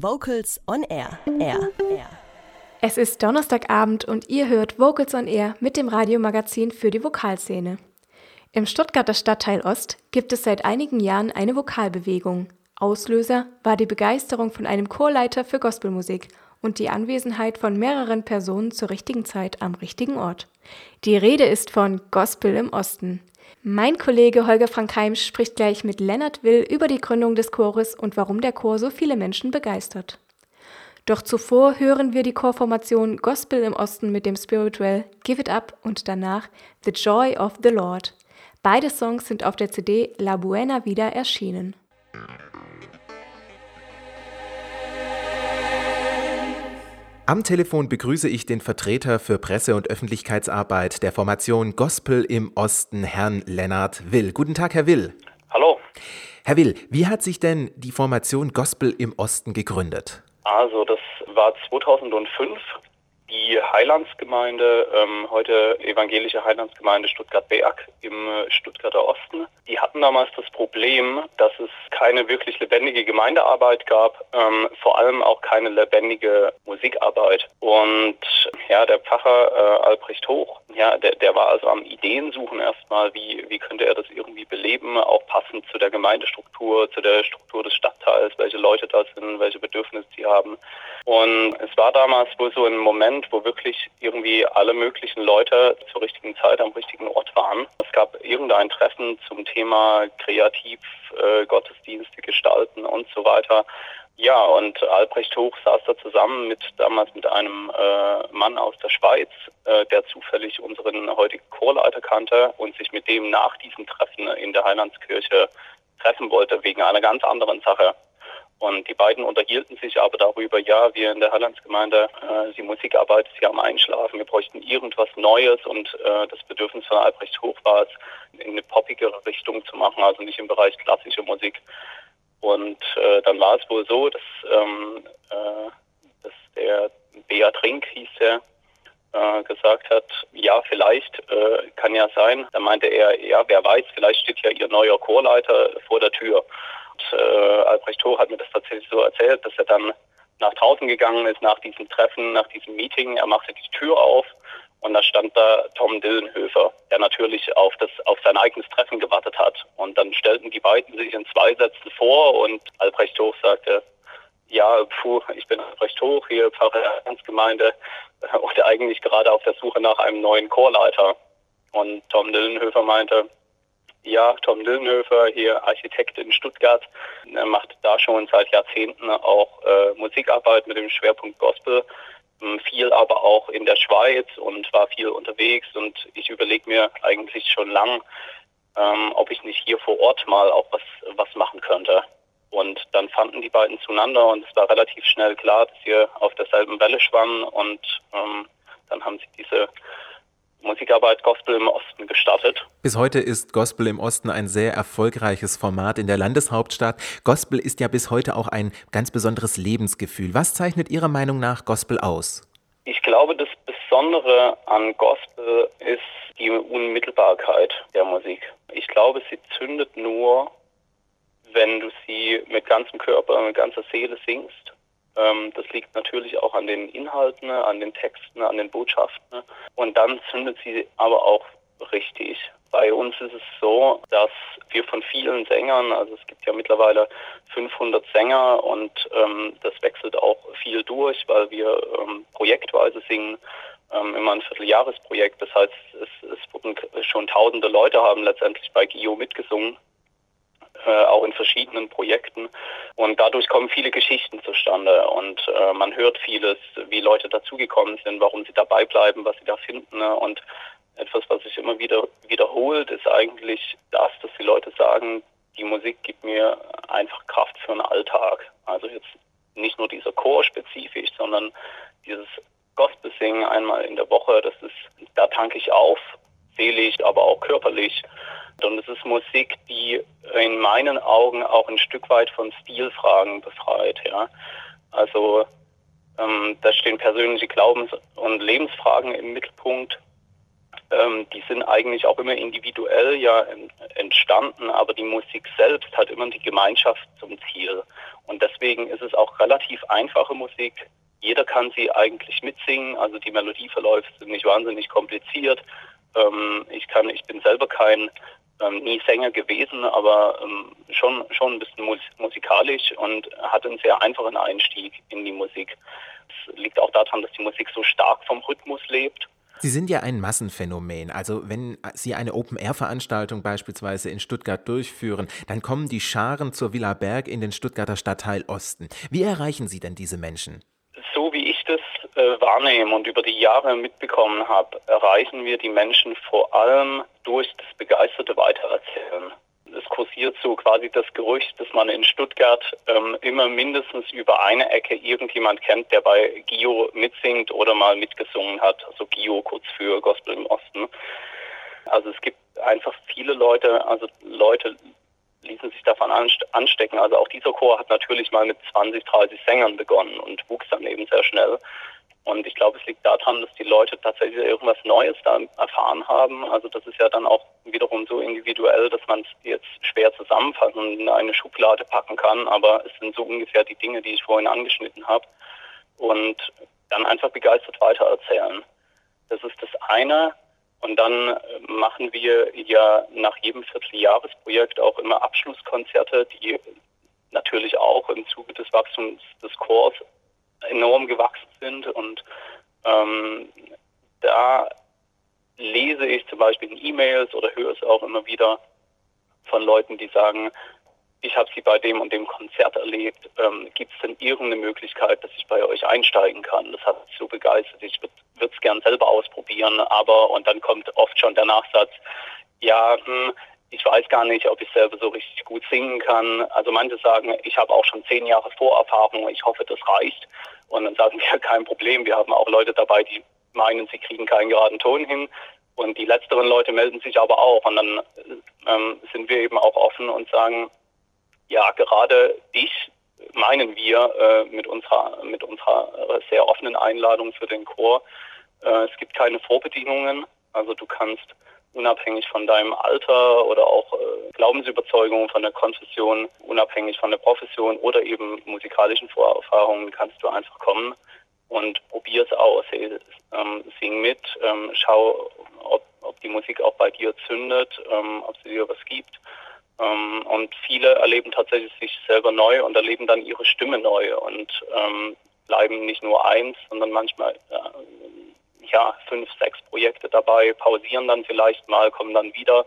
Vocals on Air. Air. Air. Es ist Donnerstagabend und ihr hört Vocals on Air mit dem Radiomagazin für die Vokalszene. Im Stuttgarter Stadtteil Ost gibt es seit einigen Jahren eine Vokalbewegung. Auslöser war die Begeisterung von einem Chorleiter für Gospelmusik und die Anwesenheit von mehreren Personen zur richtigen Zeit am richtigen Ort. Die Rede ist von Gospel im Osten. Mein Kollege Holger Frankheim spricht gleich mit Lennart Will über die Gründung des Chores und warum der Chor so viele Menschen begeistert. Doch zuvor hören wir die Chorformation Gospel im Osten mit dem Spiritual Give It Up und danach The Joy of the Lord. Beide Songs sind auf der CD La Buena Vida erschienen. Am Telefon begrüße ich den Vertreter für Presse- und Öffentlichkeitsarbeit der Formation Gospel im Osten, Herrn Lennart Will. Guten Tag, Herr Will. Hallo. Herr Will, wie hat sich denn die Formation Gospel im Osten gegründet? Also das war 2005 die Heilandsgemeinde, ähm, heute evangelische Heilandsgemeinde Stuttgart-Berg im äh, Stuttgarter Osten, die hatten damals das Problem, dass es keine wirklich lebendige Gemeindearbeit gab, ähm, vor allem auch keine lebendige Musikarbeit. Und ja, der Pfarrer äh, Albrecht Hoch, ja, der, der war also am Ideensuchen erstmal, wie, wie könnte er das irgendwie beleben, auch passend zu der Gemeindestruktur, zu der Struktur des Stadtteils, welche Leute da sind, welche Bedürfnisse sie haben. Und es war damals wohl so ein Moment, wo wirklich irgendwie alle möglichen Leute zur richtigen Zeit am richtigen Ort waren. Es gab irgendein Treffen zum Thema kreativ äh, Gottesdienste gestalten und so weiter. Ja, und Albrecht Hoch saß da zusammen mit damals mit einem äh, Mann aus der Schweiz, äh, der zufällig unseren heutigen Chorleiter kannte und sich mit dem nach diesem Treffen in der Heilandskirche treffen wollte, wegen einer ganz anderen Sache. Und die beiden unterhielten sich aber darüber, ja, wir in der Hallandsgemeinde, äh, die Musikarbeit ist ja am Einschlafen, wir bräuchten irgendwas Neues und äh, das Bedürfnis von Albrecht Hoch war es, in eine poppigere Richtung zu machen, also nicht im Bereich klassische Musik. Und äh, dann war es wohl so, dass, ähm, äh, dass der Beat Rink hieß der, äh, gesagt hat, ja, vielleicht äh, kann ja sein. Da meinte er, ja, wer weiß, vielleicht steht ja ihr neuer Chorleiter vor der Tür. Und, äh, Albrecht Hoch hat mir das tatsächlich so erzählt, dass er dann nach draußen gegangen ist, nach diesem Treffen, nach diesem Meeting. Er machte die Tür auf und da stand da Tom Dillenhöfer, der natürlich auf das, auf sein eigenes Treffen gewartet hat. Und dann stellten die beiden sich in zwei Sätzen vor und Albrecht Hoch sagte, ja, puh, ich bin Albrecht Hoch, hier Pfarrer der Gemeinde und eigentlich gerade auf der Suche nach einem neuen Chorleiter. Und Tom Dillenhöfer meinte, ja, Tom Dillenhöfer, hier Architekt in Stuttgart, macht da schon seit Jahrzehnten auch äh, Musikarbeit mit dem Schwerpunkt Gospel viel aber auch in der Schweiz und war viel unterwegs und ich überlege mir eigentlich schon lang, ähm, ob ich nicht hier vor Ort mal auch was, was machen könnte. Und dann fanden die beiden zueinander und es war relativ schnell klar, dass wir auf derselben Welle schwammen und ähm, dann haben sie diese Musikarbeit Gospel im Osten gestartet. Bis heute ist Gospel im Osten ein sehr erfolgreiches Format in der Landeshauptstadt. Gospel ist ja bis heute auch ein ganz besonderes Lebensgefühl. Was zeichnet Ihrer Meinung nach Gospel aus? Ich glaube, das Besondere an Gospel ist die Unmittelbarkeit der Musik. Ich glaube, sie zündet nur, wenn du sie mit ganzem Körper, mit ganzer Seele singst das liegt natürlich auch an den Inhalten, an den Texten, an den Botschaften. Und dann zündet sie aber auch richtig. Bei uns ist es so, dass wir von vielen Sängern, also es gibt ja mittlerweile 500 Sänger und ähm, das wechselt auch viel durch, weil wir ähm, projektweise singen, ähm, immer ein Vierteljahresprojekt. Das heißt, es, es wurden schon tausende Leute haben letztendlich bei GIO mitgesungen äh, auch in verschiedenen Projekten. Und dadurch kommen viele Geschichten zustande und äh, man hört vieles, wie Leute dazugekommen sind, warum sie dabei bleiben, was sie da finden. Ne? Und etwas, was sich immer wieder wiederholt, ist eigentlich das, dass die Leute sagen, die Musik gibt mir einfach Kraft für den Alltag. Also jetzt nicht nur dieser Chor spezifisch, sondern dieses Gospel-Singen einmal in der Woche, das ist, da tanke ich auf, seelisch, aber auch körperlich. Und es ist Musik, die in meinen Augen auch ein Stück weit von Stilfragen befreit. Ja. Also ähm, da stehen persönliche Glaubens- und Lebensfragen im Mittelpunkt. ähm, die sind eigentlich auch immer individuell ja entstanden, aber die Musik selbst hat immer die Gemeinschaft zum Ziel. Und deswegen ist es auch relativ einfache Musik. Jeder kann sie eigentlich mitsingen, also die Melodieverläufe sind nicht wahnsinnig kompliziert. Ähm, ich kann, ich bin selber kein ähm, nie Sänger gewesen, aber ähm, schon schon ein bisschen mus musikalisch und hatte einen sehr einfachen Einstieg in die Musik. Es liegt auch daran, dass die Musik so stark vom Rhythmus lebt Sie sind ja ein Massenphänomen. Also wenn Sie eine Open-Air-Veranstaltung beispielsweise in Stuttgart durchführen, dann kommen die Scharen zur Villa Berg in den Stuttgarter Stadtteil Osten. Wie erreichen Sie denn diese Menschen? So wie ich das äh, wahrnehme und über die Jahre mitbekommen habe, erreichen wir die Menschen vor allem durch das begeisterte Weitererzählen es kursiert so quasi das Gerücht, dass man in Stuttgart ähm, immer mindestens über eine Ecke irgendjemand kennt, der bei Gio mitsingt oder mal mitgesungen hat. Also Gio kurz für Gospel im Osten. Also es gibt einfach viele Leute, also Leute ließen sich davon anstecken. Also auch dieser Chor hat natürlich mal mit 20, 30 Sängern begonnen und wuchs dann eben sehr schnell. Und ich glaube, es liegt daran, dass die Leute tatsächlich irgendwas Neues da erfahren haben. Also das ist ja dann auch wiederum so individuell, dass man es jetzt schwer zusammenfassen und in eine Schublade packen kann. Aber es sind so ungefähr die Dinge, die ich vorhin angeschnitten habe. Und dann einfach begeistert weitererzählen. Das ist das eine. Und dann machen wir ja nach jedem Vierteljahresprojekt auch immer Abschlusskonzerte, die natürlich auch im Zuge des Wachstums des Chors enorm gewachsen sind. Und ähm, da lese ich zum Beispiel in E-Mails oder höre es auch immer wieder von Leuten, die sagen, ich habe sie bei dem und dem Konzert erlebt. Ähm, Gibt es denn irgendeine Möglichkeit, dass ich bei euch einsteigen kann? Das hat mich so begeistert. Ich würde es gern selber ausprobieren, aber und dann kommt oft schon der Nachsatz, ja, hm, ich weiß gar nicht, ob ich selber so richtig gut singen kann. Also manche sagen, ich habe auch schon zehn Jahre Vorerfahrung, ich hoffe, das reicht. Und dann sagen wir, kein Problem. Wir haben auch Leute dabei, die meinen, sie kriegen keinen geraden Ton hin. Und die letzteren Leute melden sich aber auch. Und dann ähm, sind wir eben auch offen und sagen, ja, gerade dich meinen wir äh, mit unserer, mit unserer sehr offenen Einladung für den Chor. Äh, es gibt keine Vorbedingungen. Also du kannst unabhängig von deinem Alter oder auch äh, Glaubensüberzeugung, von der Konfession, unabhängig von der Profession oder eben musikalischen Vorerfahrungen kannst du einfach kommen und probier es aus. Ähm, sing mit, ähm, schau, ob, ob die Musik auch bei dir zündet, ähm, ob sie dir was gibt. Ähm, und viele erleben tatsächlich sich selber neu und erleben dann ihre Stimme neu und ähm, bleiben nicht nur eins, sondern manchmal äh, ja, fünf, sechs Projekte dabei, pausieren dann vielleicht mal, kommen dann wieder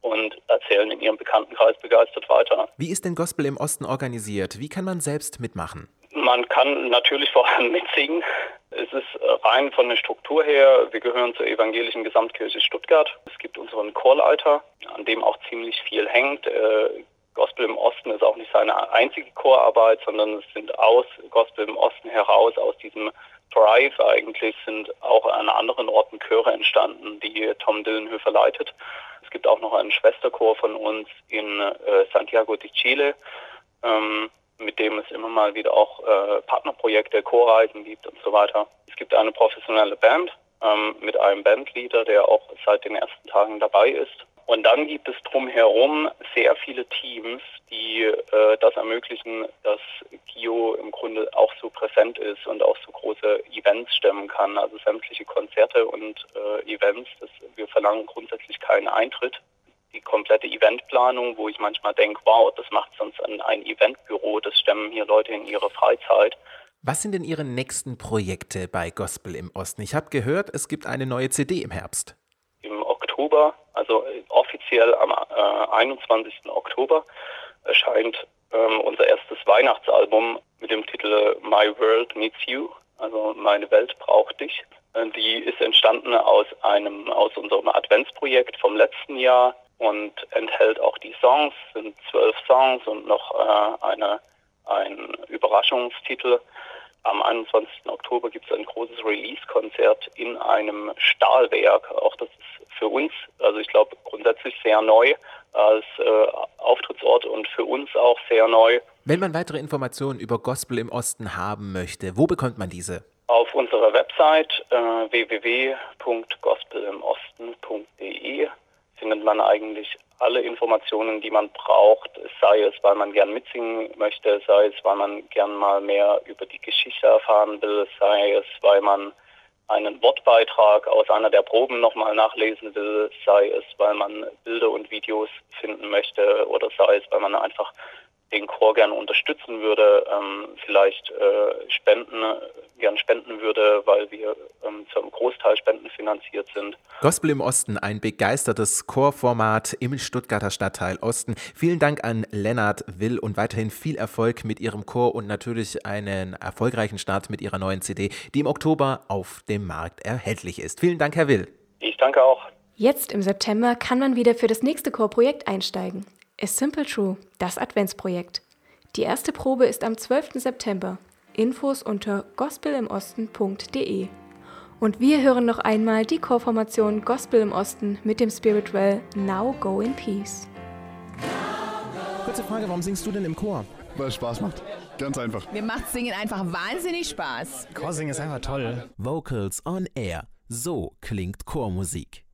und erzählen in ihrem Bekanntenkreis begeistert weiter. Wie ist denn Gospel im Osten organisiert? Wie kann man selbst mitmachen? Man kann natürlich vor allem mitsingen. Es ist rein von der Struktur her, wir gehören zur Evangelischen Gesamtkirche Stuttgart. Es gibt unseren Chorleiter, an dem auch ziemlich viel hängt. Äh, Gospel im Osten ist auch nicht seine einzige Chorarbeit, sondern es sind aus Gospel im Osten heraus, aus diesem Thrive eigentlich sind auch an anderen Orten Chöre entstanden, die Tom Dillenhöfer leitet. Es gibt auch noch einen Schwesterchor von uns in äh, Santiago de Chile, ähm, mit dem es immer mal wieder auch äh, Partnerprojekte, Chorreisen gibt und so weiter. Es gibt eine professionelle Band ähm, mit einem Bandleader, der auch seit den ersten Tagen dabei ist. Und dann gibt es drumherum sehr viele Teams, die äh, das ermöglichen, dass Gio im Grunde auch so präsent ist und auch so große Events stemmen kann, also sämtliche Konzerte und äh, Events. Das, wir verlangen grundsätzlich keinen Eintritt. Die komplette Eventplanung, wo ich manchmal denke, wow, das macht sonst ein, ein Eventbüro, das stemmen hier Leute in ihre Freizeit. Was sind denn Ihre nächsten Projekte bei Gospel im Osten? Ich habe gehört, es gibt eine neue CD im Herbst. Im Oktober also äh, offiziell am äh, 21. Oktober erscheint ähm, unser erstes Weihnachtsalbum mit dem Titel My World Needs You, also Meine Welt braucht dich. Äh, die ist entstanden aus einem aus unserem Adventsprojekt vom letzten Jahr und enthält auch die Songs, sind zwölf Songs und noch äh, eine ein Überraschungstitel. Am 21. Oktober gibt es ein großes Release-Konzert in einem Stahlwerk. Auch das ist für uns, also ich glaube grundsätzlich sehr neu als äh, Auftrittsort und für uns auch sehr neu. Wenn man weitere Informationen über Gospel im Osten haben möchte, wo bekommt man diese? Auf unserer Website äh, www.gospelimosten.de findet man eigentlich alle Informationen, die man braucht, sei es, weil man gern mitsingen möchte, sei es, weil man gern mal mehr über die Geschichte erfahren will, sei es, weil man einen Wortbeitrag aus einer der Proben nochmal nachlesen will, sei es, weil man Bilder und Videos finden möchte oder sei es, weil man einfach den Chor gerne unterstützen würde, ähm, vielleicht äh, spenden, gern spenden würde, weil wir ähm, zum Großteil spendenfinanziert sind. Gospel im Osten, ein begeistertes Chorformat im Stuttgarter Stadtteil Osten. Vielen Dank an Lennart Will und weiterhin viel Erfolg mit Ihrem Chor und natürlich einen erfolgreichen Start mit Ihrer neuen CD, die im Oktober auf dem Markt erhältlich ist. Vielen Dank, Herr Will. Ich danke auch. Jetzt im September kann man wieder für das nächste Chorprojekt einsteigen. A Simple True, das Adventsprojekt. Die erste Probe ist am 12. September. Infos unter gospelimosten.de. Und wir hören noch einmal die Chorformation Gospel im Osten mit dem Spiritual Now Go in Peace. Kurze Frage, warum singst du denn im Chor? Weil es Spaß macht. Ganz einfach. Mir macht Singen einfach wahnsinnig Spaß. Chorsingen ist einfach toll. Vocals on Air. So klingt Chormusik.